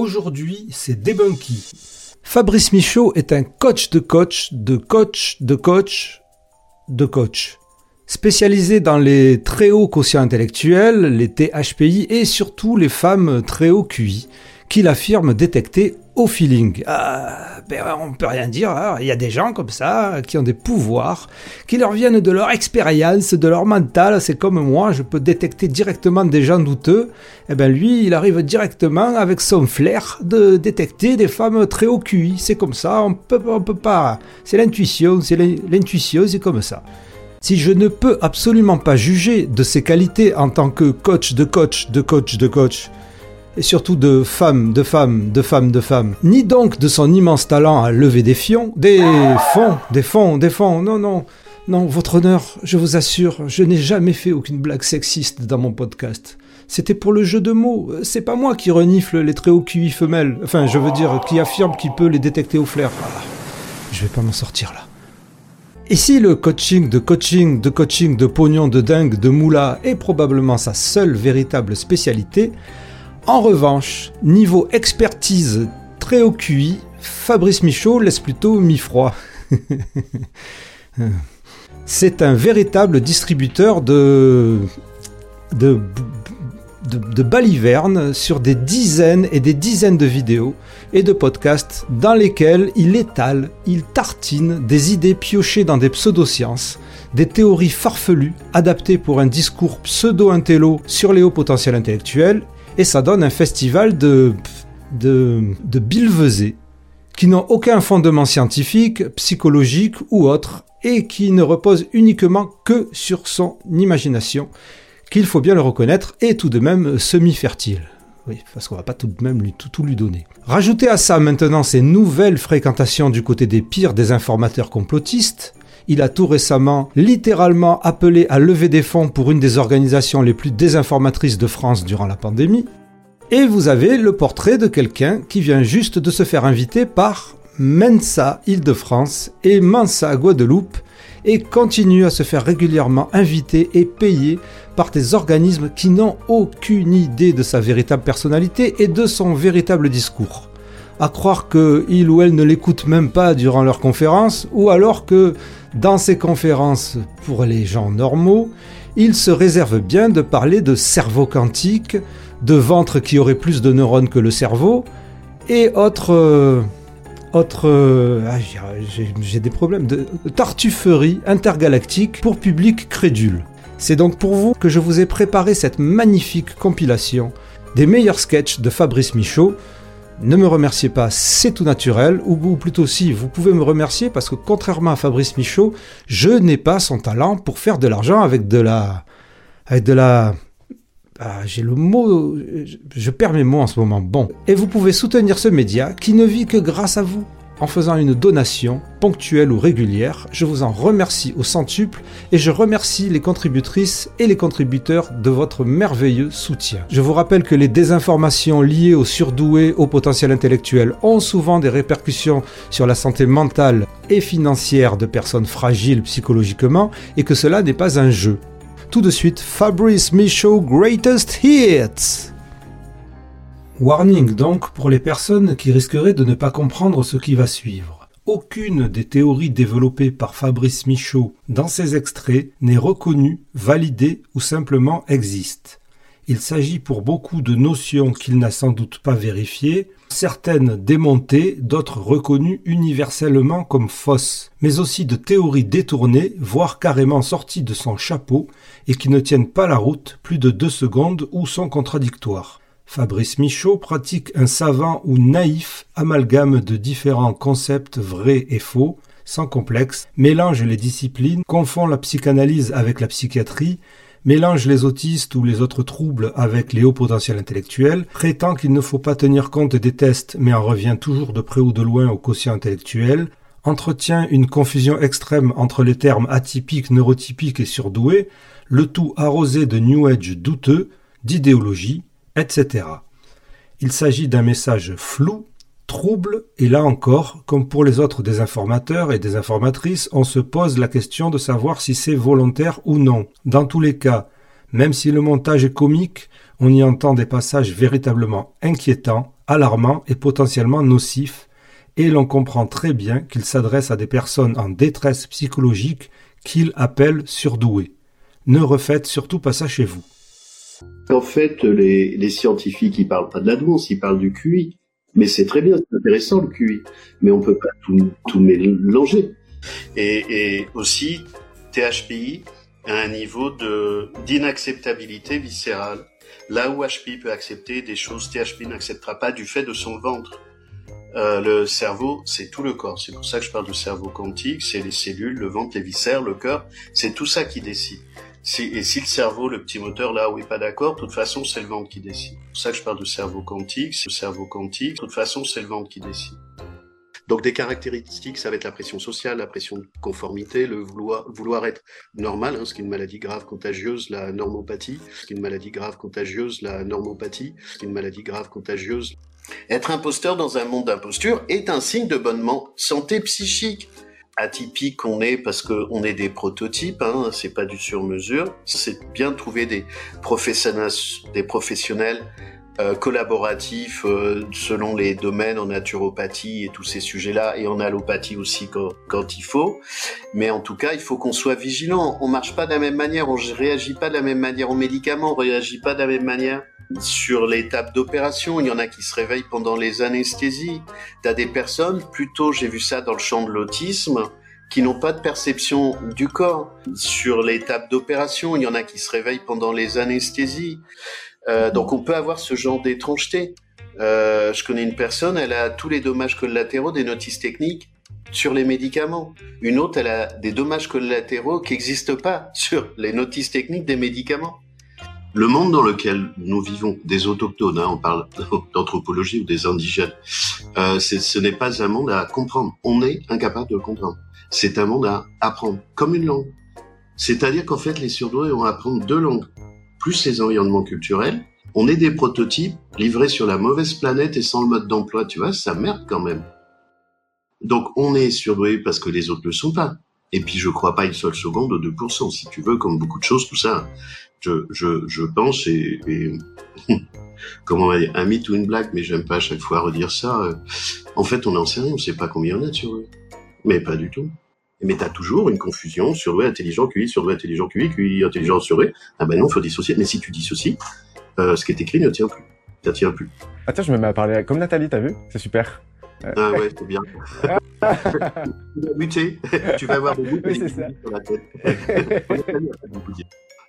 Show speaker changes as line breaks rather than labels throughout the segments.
Aujourd'hui, c'est Debunky. Fabrice Michaud est un coach de coach, de coach, de coach, de coach. Spécialisé dans les très hauts quotients intellectuels, les THPI et surtout les femmes très haut QI, qu'il affirme détecter au feeling. Ah, on peut rien dire, hein. il y a des gens comme ça qui ont des pouvoirs, qui leur viennent de leur expérience, de leur mental, c'est comme moi, je peux détecter directement des gens douteux, et eh ben lui, il arrive directement avec son flair de détecter des femmes très haut QI, c'est comme ça, on peut, on peut pas, c'est l'intuition, c'est l'intuition, c'est comme ça. Si je ne peux absolument pas juger de ses qualités en tant que coach de coach de coach de coach, et surtout de femme, de femme, de femme, de femme, ni donc de son immense talent à lever des fions, des fonds, des fonds, des fonds, non, non, non, votre honneur, je vous assure, je n'ai jamais fait aucune blague sexiste dans mon podcast. C'était pour le jeu de mots, c'est pas moi qui renifle les très hauts QI femelles, enfin je veux dire, qui affirme qu'il peut les détecter au flair. Ah, je vais pas m'en sortir là. Et si le coaching de coaching de coaching de pognon de dingue de moula est probablement sa seule véritable spécialité, en revanche, niveau expertise très haut QI, Fabrice Michaud laisse plutôt mi-froid. C'est un véritable distributeur de, de, de, sur des dizaines et des dizaines de vidéos et de podcasts dans lesquels il étale, il tartine des idées piochées dans des pseudosciences, des théories farfelues adaptées pour un discours pseudo-intello sur les hauts potentiels intellectuels, et ça donne un festival de, de, de qui n'ont aucun fondement scientifique, psychologique ou autre, et qui ne reposent uniquement que sur son imagination, qu'il faut bien le reconnaître, est tout de même semi-fertile. Oui, parce qu'on va pas tout de même lui, tout, lui donner. Rajoutez à ça maintenant ces nouvelles fréquentations du côté des pires des informateurs complotistes. Il a tout récemment littéralement appelé à lever des fonds pour une des organisations les plus désinformatrices de France durant la pandémie. Et vous avez le portrait de quelqu'un qui vient juste de se faire inviter par Mensa Île-de-France et Mensa Guadeloupe et continue à se faire régulièrement inviter et payer par des organismes qui n'ont aucune idée de sa véritable personnalité et de son véritable discours. À croire qu'il ou elle ne l'écoute même pas durant leurs conférences, ou alors que dans ces conférences, pour les gens normaux, il se réserve bien de parler de cerveau quantique, de ventre qui aurait plus de neurones que le cerveau, et autres... Euh, euh, ah, j'ai des problèmes de tartufferie intergalactique pour public crédule. C'est donc pour vous que je vous ai préparé cette magnifique compilation des meilleurs sketchs de Fabrice Michaud. Ne me remerciez pas, c'est tout naturel, ou, plutôt si, vous pouvez me remercier parce que contrairement à Fabrice Michaud, je n'ai pas son talent pour faire de l'argent avec de la... avec de la... Ah, j'ai le mot, je perds mes mots en ce moment. Bon, et vous pouvez soutenir ce média qui ne vit que grâce à vous en faisant une donation, ponctuelle ou régulière. Je vous en remercie au centuple et je remercie les contributrices et les contributeurs de votre merveilleux soutien. Je vous rappelle que les désinformations liées aux surdoués, au potentiel intellectuel ont souvent des répercussions sur la santé mentale et financière de personnes fragiles psychologiquement et que cela n'est pas un jeu tout de suite Fabrice Michaud Greatest Hits. Warning donc pour les personnes qui risqueraient de ne pas comprendre ce qui va suivre. Aucune des théories développées par Fabrice Michaud dans ces extraits n'est reconnue, validée ou simplement existe. Il s'agit pour beaucoup de notions qu'il n'a sans doute pas vérifiées, certaines démontées, d'autres reconnues universellement comme fausses, mais aussi de théories détournées, voire carrément sorties de son chapeau, et qui ne tiennent pas la route plus de deux secondes ou sont contradictoires. Fabrice Michaud pratique un savant ou naïf amalgame de différents concepts vrais et faux, sans complexe, mélange les disciplines, confond la psychanalyse avec la psychiatrie, mélange les autistes ou les autres troubles avec les hauts potentiels intellectuels, prétend qu'il ne faut pas tenir compte des tests mais en revient toujours de près ou de loin au quotient intellectuel, entretient une confusion extrême entre les termes atypiques, neurotypiques et surdoués, le tout arrosé de New Age douteux, d'idéologie, etc. Il s'agit d'un message flou, trouble, et là encore, comme pour les autres désinformateurs et désinformatrices, on se pose la question de savoir si c'est volontaire ou non. Dans tous les cas, même si le montage est comique, On y entend des passages véritablement inquiétants, alarmants et potentiellement nocifs, et l'on comprend très bien qu'il s'adresse à des personnes en détresse psychologique qu'il appelle surdouées. Ne refaites surtout pas ça chez vous.
En fait, les, scientifiques, ils parlent pas de la douance, ils parlent du QI. Mais c'est très bien, c'est intéressant le QI. Mais on peut pas tout, mélanger. Et, aussi, THPI a un niveau d'inacceptabilité viscérale. Là où HPI peut accepter des choses, THPI n'acceptera pas du fait de son ventre. Euh, le cerveau, c'est tout le corps. C'est pour ça que je parle de cerveau quantique. C'est les cellules, le ventre, les viscères, le cœur. C'est tout ça qui décide. Et si le cerveau, le petit moteur là où il est pas d'accord, de toute façon c'est le ventre qui décide. C'est pour ça que je parle de cerveau quantique. C'est le cerveau quantique. De toute façon c'est le ventre qui décide. Donc des caractéristiques, ça va être la pression sociale, la pression de conformité, le vouloir, vouloir être normal, hein, ce qui est une maladie grave contagieuse, la normopathie, ce qui est une maladie grave contagieuse, la normopathie, ce qui est une maladie grave contagieuse. Être imposteur dans un monde d'imposture est un signe de bonne santé psychique atypique qu'on est parce qu'on est des prototypes, hein, c'est pas du sur-mesure. C'est bien de trouver des professionnels, des professionnels euh, collaboratifs euh, selon les domaines en naturopathie et tous ces sujets-là, et en allopathie aussi quand, quand il faut. Mais en tout cas, il faut qu'on soit vigilant. On marche pas de la même manière, on réagit pas de la même manière aux médicaments, on réagit pas de la même manière sur l'étape d'opération. Il y en a qui se réveillent pendant les anesthésies. T'as des personnes, plutôt j'ai vu ça dans le champ de l'autisme, qui n'ont pas de perception du corps. Sur l'étape d'opération, il y en a qui se réveillent pendant les anesthésies. Euh, donc on peut avoir ce genre d'étrangeté. Euh, je connais une personne, elle a tous les dommages collatéraux des notices techniques sur les médicaments. Une autre, elle a des dommages collatéraux qui n'existent pas sur les notices techniques des médicaments. Le monde dans lequel nous vivons, des autochtones, hein, on parle d'anthropologie ou des indigènes, euh, ce n'est pas un monde à comprendre. On est incapable de comprendre. C'est un monde à apprendre, comme une langue. C'est-à-dire qu'en fait, les surdoués vont apprendre deux langues plus les environnements culturels. On est des prototypes livrés sur la mauvaise planète et sans le mode d'emploi, tu vois, ça merde quand même. Donc on est surdoué parce que les autres ne le sont pas. Et puis je crois pas une seule seconde au 2%, si tu veux, comme beaucoup de choses, tout ça. Je, je, je pense et, et comment on va dire, un mythe ou une blague, mais j'aime pas à chaque fois redire ça. En fait, on n'en sait rien, on sait pas combien on a de surdoués. Mais pas du tout. Mais tu as toujours une confusion sur surdoué intelligent QI, surdoué intelligent QI, QI intelligent surdoué. Ah ben non, faut dissocier. Mais si tu dissocies, euh, ce qui est écrit ne tient plus. Ça tient plus.
Tiens, je me mets à parler comme Nathalie, t'as vu? C'est super.
Ah ouais, c'est bien. tu vas buter, tu vas avoir des bouts oui, sur la tête.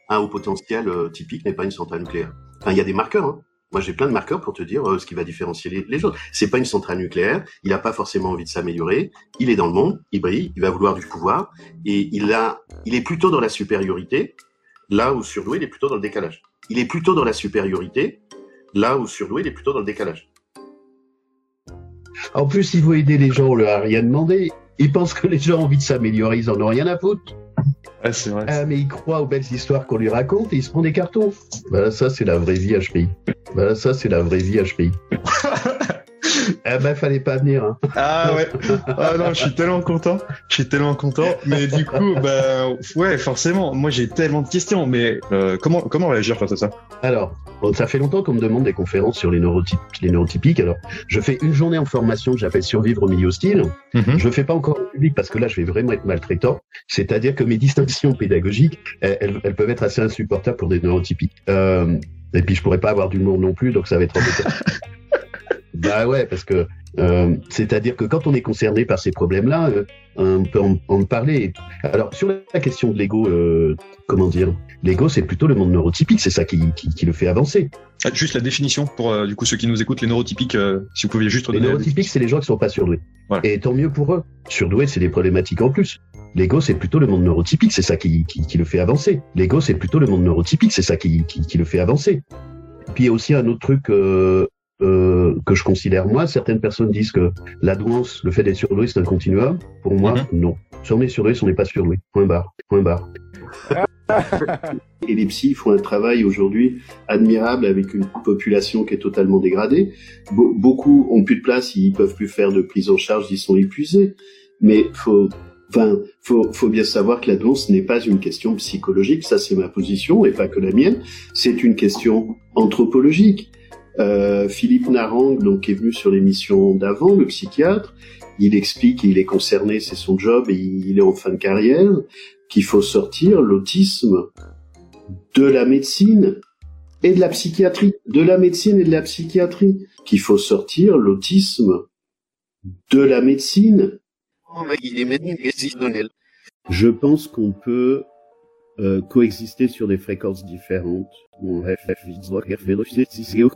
un haut potentiel euh, typique n'est pas une centrale nucléaire. Enfin, il y a des marqueurs, hein. Moi, j'ai plein de marqueurs pour te dire euh, ce qui va différencier les, les autres. C'est pas une centrale nucléaire. Il n'a pas forcément envie de s'améliorer. Il est dans le monde. Il brille. Il va vouloir du pouvoir. Et il a, il est plutôt dans la supériorité. Là où surdoué, il est plutôt dans le décalage. Il est plutôt dans la supériorité. Là où surdoué, il est plutôt dans le décalage.
En plus, il veut aider les gens, on leur a rien demandé. Il pense que les gens ont envie de s'améliorer, ils en ont rien à foutre.
Ah, c'est vrai.
Ah, mais il croit aux belles histoires qu'on lui raconte et il se prend des cartons. Voilà, ça, c'est la vraie vie HPI. Voilà, ça, c'est la vraie vie HPI. Ah bah fallait pas venir. Hein.
Ah ouais. Ah non, je suis tellement content. Je suis tellement content. Mais du coup, bah ouais, forcément. Moi, j'ai tellement de questions. Mais euh, comment comment réagir face à ça?
Alors, bon, ça fait longtemps qu'on me demande des conférences sur les, neurotypiques. Alors, je fais une journée en formation que j'appelle Survivre au milieu hostile. Mm Je fais pas encore en public parce que là, je vais vraiment être maltraitant. C'est-à-dire que mes distinctions pédagogiques, elles, elles, peuvent être assez insupportables pour des neurotypiques. Euh, et puis, je pourrais pas avoir d'humour non plus, donc ça va être embêtant. Bah ouais, parce que euh, c'est-à-dire que quand on est concerné par ces problèmes-là, euh, on peut en, parler. Alors sur la question de l'ego, euh, comment dire L'ego, c'est plutôt le monde neurotypique, c'est ça qui, qui, qui, le fait avancer.
Ah, juste la définition pour euh, du coup ceux qui nous écoutent, les neurotypiques, si vous pouviez juste
Les neurotypiques, c'est les gens qui sont pas surdoués. Et tant mieux pour eux. Surdoués, c'est des problématiques en plus. L'ego, c'est plutôt le monde neurotypique, c'est ça qui, qui, qui, le fait avancer. L'ego, c'est plutôt le monde neurotypique, c'est ça qui, qui, qui, le fait avancer. Puis il y a aussi un autre truc que je considère moi. Certaines personnes disent que la douance, le fait d'être surdoué, c'est un continuum. Pour moi, mhm. non. Si on est surdoué, si on n'est pas surdoué. Point barre. Point barre.
Et les psys font un travail aujourd'hui admirable avec une population qui est totalement dégradée. beaucoup ont plus de place, ils peuvent plus faire de prise en charge, ils sont épuisés. Mais faut
Enfin, faut, faut bien savoir que la danse n'est pas une question psychologique, ça c'est ma position et pas que la mienne. C'est une question anthropologique. Euh, Philippe Narang, donc, est venu sur l'émission d'avant, le psychiatre, il explique, il est concerné, c'est son job et il est en fin de carrière, qu'il faut sortir l'autisme de la médecine et de la psychiatrie, de la médecine et de la psychiatrie, qu'il faut sortir l'autisme de la médecine. Je pense qu'on peut euh, coexister sur des fréquences différentes.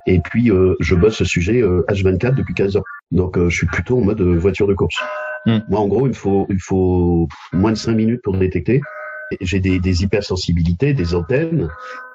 Et puis, euh, je bosse ce sujet euh, H24 depuis 15 ans. Donc, je suis plutôt en mode voiture de course. Hmm. Moi, en gros, il faut, il faut moins de 5 minutes pour détecter. J'ai des, des hypersensibilités, des antennes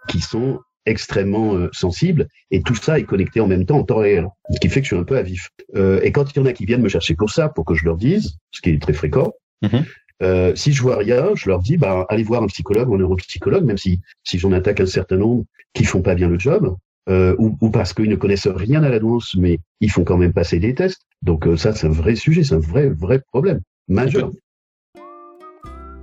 qui sont extrêmement sensibles et tout ça est connecté en même temps en temps réel, ce qui fait que je suis un peu à vif. et quand il y en a qui viennent me chercher pour ça, pour que je leur dise, ce qui est très fréquent, mhm. Euh, si je vois rien, je leur dis, bah, allez voir un psychologue ou un neuropsychologue, même si, si j'en attaque un certain nombre qui font pas bien le job, euh, ou, ou, parce qu'ils ne connaissent rien à la danse, mais ils font quand même passer des tests. Donc euh, ça, c'est un vrai sujet, c'est un vrai, vrai problème majeur.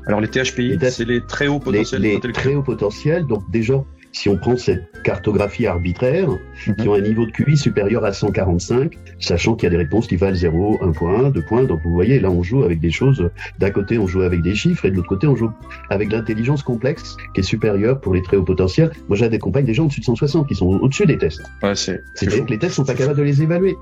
Alors les THPI, c'est les très hauts potentiels.
Les, les très hauts potentiels, donc déjà, si on prend cette cartographie arbitraire, mhm. qui ont un niveau de QI supérieur à 145, sachant qu'il y a des réponses qui valent 0, 1 point, 2 points. Donc vous voyez, là on joue avec des choses. D'un côté, on joue avec des chiffres, et de l'autre côté, on joue avec l'intelligence complexe qui est supérieure pour les très hauts potentiels. Moi, j'ai des gens au-dessus de 160 qui sont au-dessus des tests.
Ouais.
C'est-à-dire que les tests sont pas capables de les évaluer.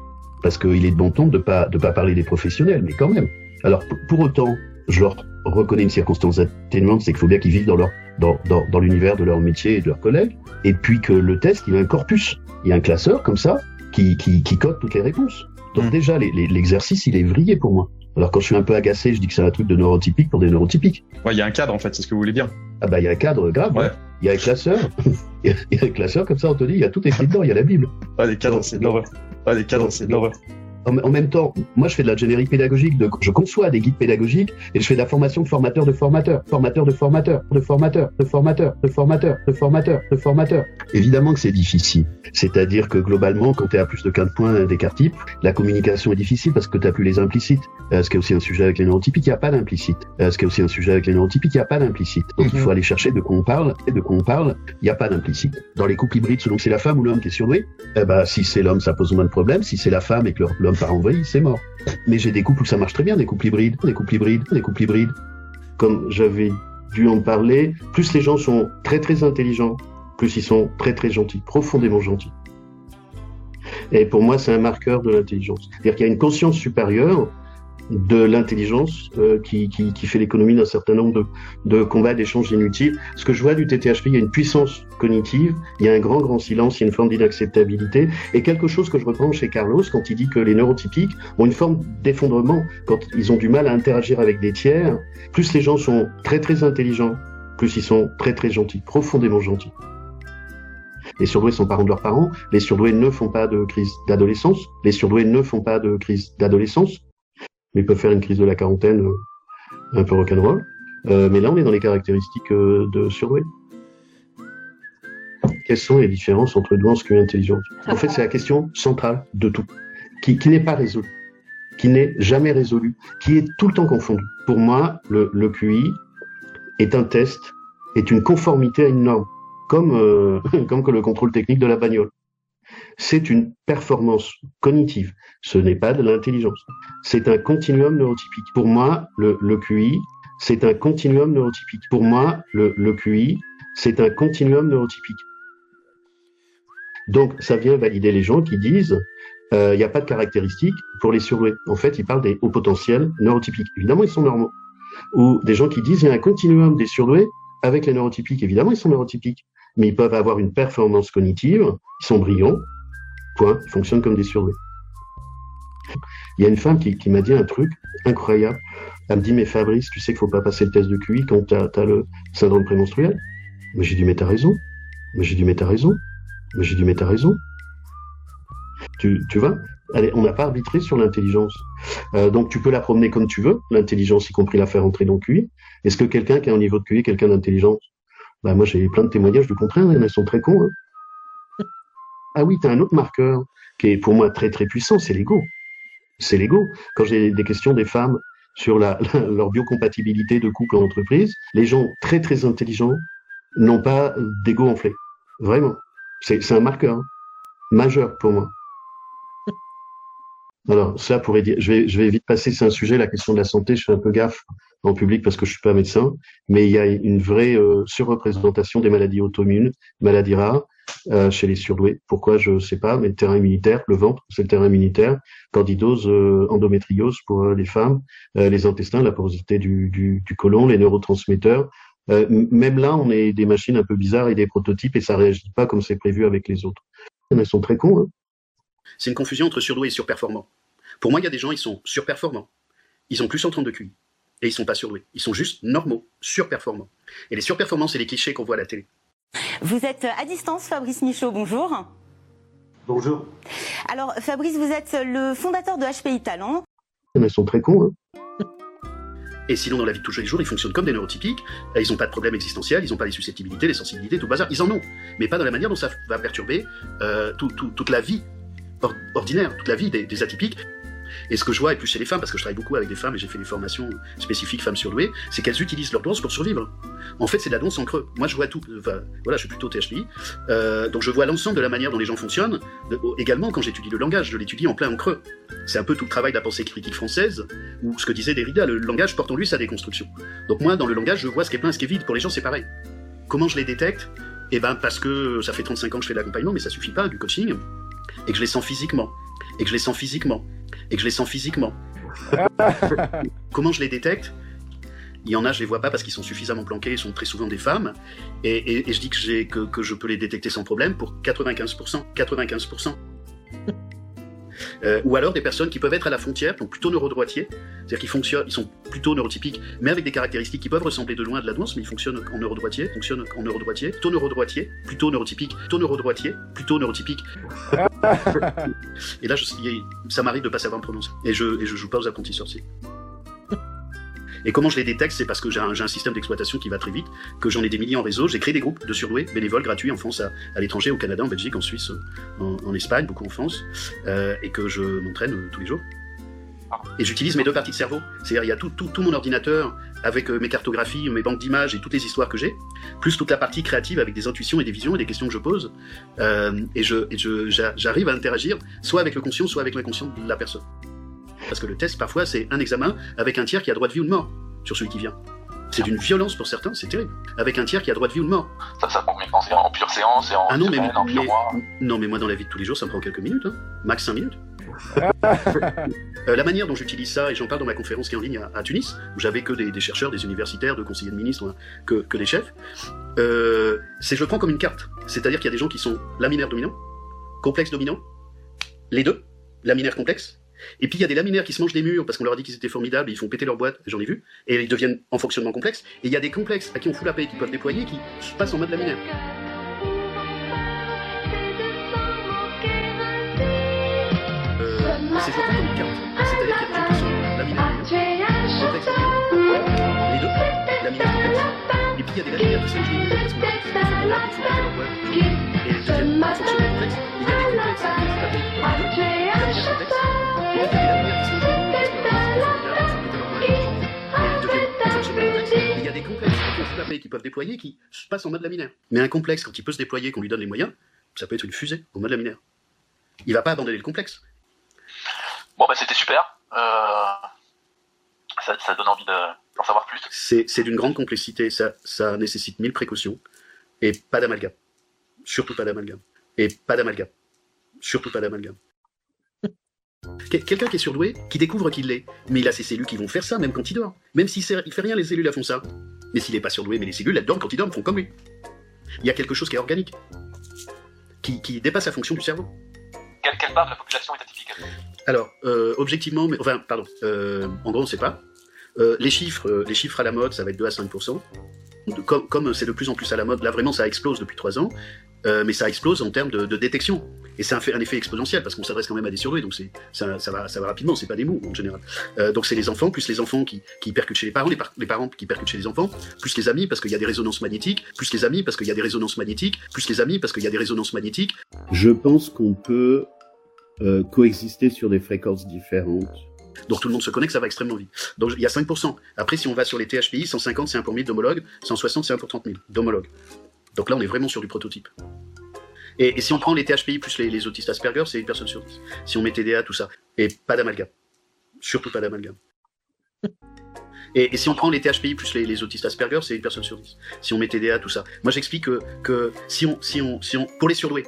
Parce qu'il est de bon ton de pas de pas parler des professionnels, mais quand même. Alors pour autant, je leur reconnais une circonstance atténuante, c'est qu'il faut bien qu'ils vivent dans leur dans, dans, dans l'univers de leur métier et de leurs collègues, et puis que le test, il a un corpus, il y a un classeur comme ça qui, qui, qui code toutes les réponses. Donc mmh. déjà, l'exercice, il est vrillé pour moi. Alors quand je suis un peu agacé, je dis que c'est un truc de neurotypique pour des neurotypiques.
Ouais, il y a un cadre en fait, c'est ce que vous voulez dire.
Ah bah il y a un cadre grave. Ouais. Il y a un classeur. il y a un classeur comme ça, on te dit, il y a tout écrit dedans, il y a la Bible.
Ah les cadres, c'est de l'horreur. Ah les cadres, c'est de l'horreur
en, même temps, moi, je fais de la générique pédagogique, de, je conçois des guides pédagogiques et je fais de la formation de formateur de formateur, formateur de formateur, de formateur, de formateur, de formateur, de formateur, de formateur. Évidemment que c'est difficile. C'est-à-dire que globalement, quand tu es à plus de 15 points d'écart type, la communication est difficile parce que tu plus les implicites. Euh, ce qui est aussi un sujet avec les neurotypiques, il n'y a pas d'implicite. Euh, ce qui est aussi un sujet avec les neurotypiques, il n'y a pas d'implicite. Donc il faut aller chercher de quoi on parle et de quoi on parle, il n'y a pas d'implicite. Dans les couples hybrides, selon que c'est la femme ou l'homme qui est surdoué, eh ben, si c'est l'homme, ça pose moins de problèmes. Si c'est la femme et que l'homme c'est mort. Mais j'ai des couples où ça marche très bien, des couples hybrides, des couples hybrides, des couples hybrides. Comme j'avais dû en parler, plus les gens sont très très intelligents, plus ils sont très très gentils, profondément gentils. Et pour moi, c'est un marqueur de l'intelligence. C'est-à-dire qu'il y a une conscience supérieure de l'intelligence euh, qui, qui, qui, fait l'économie d'un certain nombre de, de combats, d'échanges inutiles. Ce que je vois du TTHP, il y a une puissance cognitive, il y a un grand, grand silence, il y a une forme d'inacceptabilité, et quelque chose que je reprends chez Carlos quand il dit que les neurotypiques ont une forme d'effondrement quand ils ont du mal à interagir avec des tiers. Plus les gens sont très, très intelligents, plus ils sont très, très gentils, profondément gentils. Les surdoués sont parents de leurs parents. Les surdoués ne font pas de crise d'adolescence. Les surdoués ne font pas de crise d'adolescence mais peuvent faire une crise de la quarantaine euh, un peu rock'n'roll. Euh, mais là, on est dans les caractéristiques euh, de surdoué. Quelles sont les différences entre douance et intelligence? En fait, c'est la question centrale de tout, qui, qui n'est pas résolue, qui n'est jamais résolue, qui est tout le temps confondue. Pour moi, le, le QI est un test, est une conformité à une norme, comme, euh, comme que le contrôle technique de la bagnole c'est une performance cognitive. Ce n'est pas de l'intelligence. C'est un continuum neurotypique. Pour moi, le, QI, c'est un continuum neurotypique. Pour moi, le, QI, c'est un continuum neurotypique. Donc, ça vient valider les gens qui disent euh, il n'y a pas de caractéristiques pour les surdoués. En fait, ils parlent des hauts potentiels neurotypiques. Évidemment, ils sont normaux. Ou des gens qui disent il y a un continuum des surdoués avec les neurotypiques. Évidemment, ils sont neurotypiques. Mais ils peuvent avoir une performance cognitive, ils sont brillants, Point. Ils fonctionnent comme des surdoués. Il y a une femme qui, m'a dit un truc incroyable. Elle me dit, mais Fabrice, tu sais qu'il faut pas passer le test de QI quand tu as, le syndrome prémenstruel. Mais j'ai dit, mais t'as raison. Mais j'ai dit, mais t'as raison. Mais j'ai dit, mais t'as raison. Tu, tu vois? Allez, on n'a pas arbitré sur l'intelligence. Euh, donc tu peux la promener comme tu veux, l'intelligence, y compris la faire entrer dans QI. Est-ce que quelqu'un qui a un niveau de QI est quelqu'un d'intelligent? Bah, Moi, j'ai plein de témoignages de contraire, ils sont très cons. Hein. Ah oui, tu as un autre marqueur qui est pour moi très très puissant, c'est l'ego. C'est l'ego. Quand j'ai des questions des femmes
sur la, leur biocompatibilité de couple en entreprise, les gens très très intelligents n'ont pas d'ego enflé. Vraiment. C'est un marqueur hein, majeur pour moi. Alors, ça pourrait dire, je vais, je vais vite passer, c'est un sujet, la question de la santé, je fais un peu gaffe en public parce que je suis pas médecin, mais il y a une vraie euh, surreprésentation des maladies auto-immunes, maladies rares, euh, chez les surdoués. Pourquoi, je sais pas, mais le terrain immunitaire, le ventre, c'est le terrain immunitaire, candidose, euh, endométriose pour les femmes, les intestins, la porosité du, du, du les neurotransmetteurs. même là, on est des machines un peu bizarres et des prototypes et ça réagit pas comme c'est prévu avec les autres. Elles sont très cons, hein.
C'est une confusion entre surdoué et surperformant. Pour moi, il y a des gens, ils sont surperformants. Ils ont plus 132 QI. Et ils sont pas surdoués. Ils sont juste normaux, surperformants. Et les surperformants, c'est les clichés qu'on voit à la télé.
Vous êtes à distance, Fabrice Michaud, bonjour.
Bonjour.
Alors, Fabrice, vous êtes le fondateur de HPI Talent.
Ils sont très cons, hein.
Et sinon, dans la vie de tous les jours, ils fonctionnent comme des neurotypiques. Ils n'ont pas de problème existentiel, ils n'ont pas les susceptibilités, les sensibilités, tout le bazar. Ils en ont, mais pas dans la manière dont ça va perturber euh, toute la vie ordinaire, toute la vie des, atypiques. Et ce que je vois, et plus chez les femmes, parce que je travaille beaucoup avec des femmes et j'ai fait des formations spécifiques femmes surdouées, c'est qu'elles utilisent leur danse pour survivre. En fait, c'est de la danse en creux. Moi, je vois tout. Voilà, je suis plutôt THPI. Euh, donc, je vois l'ensemble de la manière dont les gens fonctionnent. également, quand j'étudie le langage, je l'étudie en plein en creux. C'est un peu tout le travail de la pensée critique française, ou ce que disait Derrida, le langage porte en lui sa déconstruction. Donc, moi, dans le langage, je vois ce qui est plein ce qui est vide. Pour les gens, c'est pareil. Comment je les détecte? Eh ben, parce que ça fait 35 ans que je fais de l'accompagnement, mais ça suffit pas, du coaching et que je les sens physiquement, et que je les sens physiquement, et que je les sens physiquement. Comment je les détecte? Il y en a, je les vois pas parce qu'ils sont suffisamment planqués, ils sont très souvent des femmes, et, je dis que, que, que je peux les détecter sans problème pour 95%. 95%. Euh, ou alors des personnes qui peuvent être à la frontière, donc plutôt neurodroitiers, c'est-à-dire qu'ils fonctionnent, ils sont plutôt neurotypiques, mais avec des caractéristiques qui peuvent ressembler de loin à de la douance, mais ils fonctionnent en neurodroitier, fonctionnent en neurodroitier, plutôt neurodroitier, plutôt neurotypique, plutôt neurodroitier, plutôt neurotypique. et là, je, ça m'arrive de pas savoir me prononcer, et je, et je joue pas aux apprentis sorciers. Et comment je les détecte C'est parce que j'ai un, système d'exploitation qui va très vite, que j'en ai des milliers en réseau. J'ai créé des groupes de surdoués bénévoles gratuits en France, à, l'étranger, au Canada, en Belgique, en Suisse, en, Espagne, beaucoup en France, euh, et que je m'entraîne euh, tous les jours. Et j'utilise mes deux parties de cerveau. C'est-à-dire, il y a tout, mon ordinateur avec euh, mes cartographies, mes banques d'images et toutes les histoires que j'ai, plus toute la partie créative avec des intuitions et des visions et des questions que je pose. Euh, et et je, j'arrive à interagir soit avec le conscient, soit avec l'inconscient de la personne. Parce que le test, parfois, c'est un examen avec un tiers qui a droit de vie ou de mort sur celui qui vient. C'est d'une violence pour certains, c'est terrible. Avec un tiers qui a droit de vie ou de mort.
Ça, ça prend penser en pure séance et en
Ah non, mais, non, mais moi, dans la vie de tous les jours, ça me prend quelques minutes, hein. max 5 minutes. Euh, la manière dont j'utilise ça, et j'en parle dans ma conférence qui est en ligne à, Tunis, où j'avais que des, chercheurs, des universitaires, de conseillers de ministres, hein, que, que, des chefs, euh, c'est je le prends comme une carte. C'est-à-dire qu'il y a des gens qui sont laminaires dominants, complexes dominants, les deux, laminaires complexes, et puis il y a des laminaires qui se mangent des murs parce qu'on leur a dit qu'ils étaient formidables, ils font péter leur boîte, j'en ai vu, et ils deviennent en fonctionnement complexe. Et il y a des complexes à qui on fout la paix, qui peuvent déployer, qui passent en mode laminaire. Euh, c'est surtout comme une carte. C'est-à-dire qu'il y a des gens qui sont laminaires, complexes, les deux, laminaires complexes. Et puis il y a des laminaires qui se mangent des murs parce qu'on leur a dit qu'ils étaient formidables, ils font péter leur boîte, en a qui. Il y a des complexes qui peuvent déployer qui se passent en mode laminaire. Mais un complexe, quand il peut se déployer, qu'on lui donne les moyens, ça peut être une fusée au mode laminaire. Il va pas abandonner le complexe.
Bon, bah c'était super. Euh, ça, donne envie d'en savoir plus.
C'est d'une grande complexité. Ça, ça nécessite mille précautions. Et pas d'amalgame. Surtout pas d'amalgame. Et pas d'amalgame. Surtout pas d'amalgame. Quelqu'un qui est surdoué, qui découvre qu'il l'est, mais il a ses cellules qui vont faire ça même quand il dort. Même s'il il fait rien, les cellules elles font ça. Mais s'il n'est pas surdoué, mais les cellules elles dorment quand il dort, font comme lui. Il y a quelque chose qui est organique, qui, dépasse la fonction du cerveau.
Quelle, part de la population est atypique?
Alors, euh, objectivement, mais, enfin, pardon, euh, en gros on ne sait pas. Euh, les chiffres, les chiffres à la mode, ça va être 2 à 5 comme c'est de plus en plus à la mode, là vraiment ça explose depuis 3 ans, mais ça explose en termes de détection. Et c'est un, un, effet exponentiel parce qu'on s'adresse quand même à des surdoués, donc ça, ça, va, ça va rapidement, c'est pas des mots en général. Euh, donc c'est les enfants, plus les enfants qui, qui percutent chez les parents, les, parents qui percutent chez les enfants, plus les amis parce qu'il y a des résonances magnétiques, plus les amis parce qu'il y a des résonances magnétiques, plus les amis parce qu'il y a des résonances magnétiques.
Je pense qu'on peut euh, coexister sur des fréquences différentes
Donc tout le monde se connecte, ça va extrêmement vite. Donc il y a 5%. Après, si on va sur les THPI, 150 c'est un pour 1000 d'homologues, 160 c'est un pour 30 000 d'homologues. Donc là, on est vraiment sur du prototype. Et, si on prend les THPI plus les, autistes Asperger, c'est une personne sur 10. Si on met TDA, tout ça. Et pas d'amalgame. Surtout pas d'amalgame. Et, si on prend les THPI plus les, autistes Asperger, c'est une personne sur 10. Si on met TDA, tout ça. Moi, j'explique que, que si, on, si, on, si on, pour les surdoués,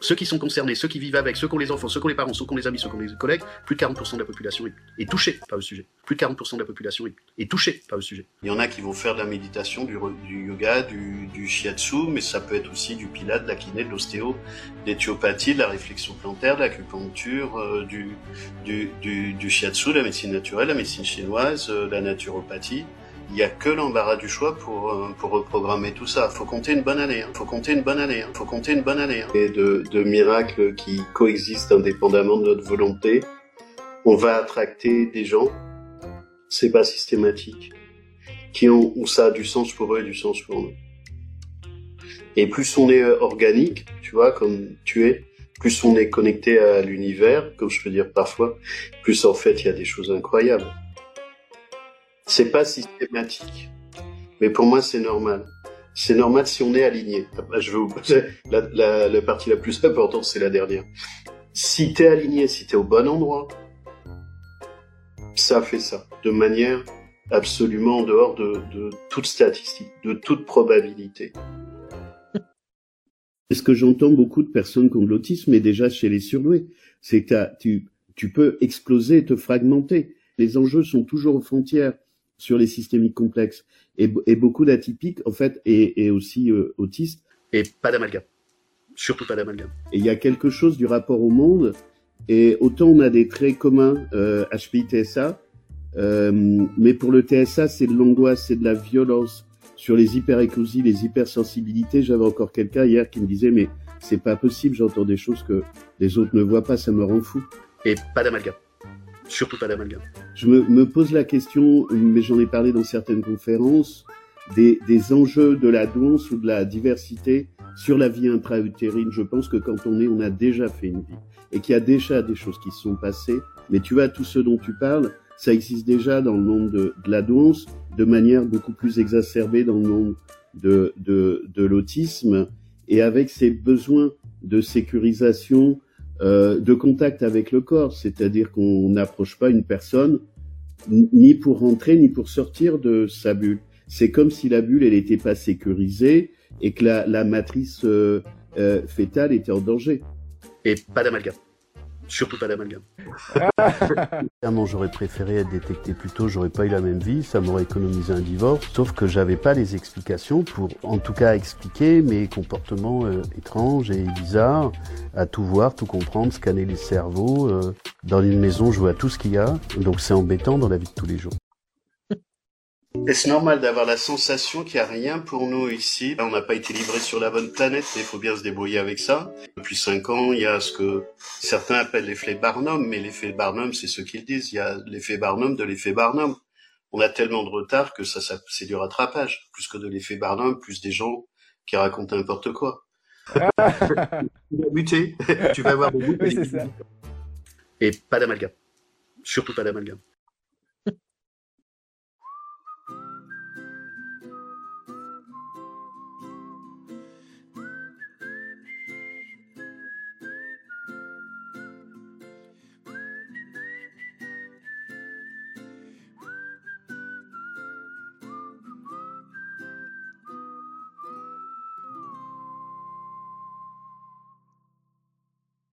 ceux qui sont concernés, ceux qui vivent avec, ceux qui ont les enfants, ceux qui ont les parents, ceux qui ont les amis, ceux qui ont les collègues, plus de 40% de la population est, touchée par le sujet. Plus de 40% de la population est, touchée par le sujet.
Il y en a qui vont faire de la méditation, du, yoga, du, shiatsu, mais ça peut être aussi du pilate, de la kiné, de l'ostéo, de l'éthiopathie, de la réflexion plantaire, de l'acupuncture, euh, du, du, shiatsu, de la médecine naturelle, la médecine chinoise, euh, de la naturopathie il n'y a que l'embarras du choix pour, euh, pour reprogrammer tout ça. Faut compter une bonne année. Hein. Faut compter une bonne année. Hein. Faut compter une bonne année. Hein. Et de, de miracles qui coexistent indépendamment de notre volonté. On va attracter des gens. C'est pas systématique. Qui ont où ça a du sens pour eux et du sens pour nous. Et plus on est euh, organique, tu vois, comme tu es, plus on est connecté à l'univers, comme je peux dire parfois, plus en fait il y a des choses incroyables. C'est pas systématique. Mais pour moi, c'est normal. C'est normal si on est aligné. Je vous poser la, la, partie la plus importante, c'est la dernière. Si tu es aligné, si tu es au bon endroit, ça fait ça. De manière absolument en dehors de, toute statistique, de toute probabilité. Ce que j'entends beaucoup de personnes qui ont déjà chez les surdoués, c'est que tu peux exploser, te fragmenter. Les enjeux sont toujours aux frontières sur les systémiques complexes et, et beaucoup d'atypiques en fait et, et aussi euh, autistes.
Et pas d'amalgame, surtout pas d'amalgame.
Et il y a quelque chose du rapport au monde et autant on a des traits communs euh, HPI TSA, euh, mais pour le TSA c'est de l'angoisse, c'est de la violence sur les hyperécousies, les hypersensibilités. J'avais encore quelqu'un hier qui me disait mais c'est pas possible, j'entends des choses que les autres ne voient pas, ça me rend fou.
Et pas d'amalgame. Surtout pas d'amalgame.
Je me, me, pose la question, mais j'en ai parlé dans certaines conférences, des, des, enjeux de la douance ou de la diversité sur la vie intra-utérine. Je pense que quand on est, on a déjà fait une vie et qu'il y a déjà des choses qui se sont passées. Mais tu vois, tout ce dont tu parles, ça existe déjà dans le monde de, de la douance de manière beaucoup plus exacerbée dans le monde de, de, de l'autisme et avec ses besoins de sécurisation, euh, de contact avec le corps, c'est-à-dire qu'on n'approche pas une personne ni pour rentrer ni pour sortir de sa bulle. C'est comme si la bulle elle n'était pas sécurisée et que la, la matrice euh, euh, fétale était en danger.
Et pas d'amalgame. Surtout pas d'amalgame.
Évidemment, j'aurais préféré être détecté plus tôt, j'aurais pas eu la même vie, ça m'aurait économisé un divorce, sauf que j'avais pas les explications pour, en tout cas, expliquer mes comportements euh, étranges et bizarres, à tout voir, tout comprendre, scanner les cerveaux. Euh, dans une maison, je vois tout ce qu'il y a, donc c'est embêtant dans la vie de tous les jours.
Est-ce normal d'avoir la sensation qu'il n'y a rien pour nous ici? On n'a pas été livré sur la bonne planète, mais il faut bien se débrouiller avec ça. Depuis cinq ans, il y a ce que certains appellent l'effet Barnum, mais l'effet Barnum, c'est ce qu'ils disent. Il y a l'effet Barnum de l'effet Barnum. On a tellement de retard que ça, ça c'est du rattrapage. Plus que de l'effet Barnum, plus des gens qui racontent n'importe quoi. tu vas buter, tu vas avoir beaucoup.
Oui.
Et pas d'amalgame. Surtout pas d'amalgame.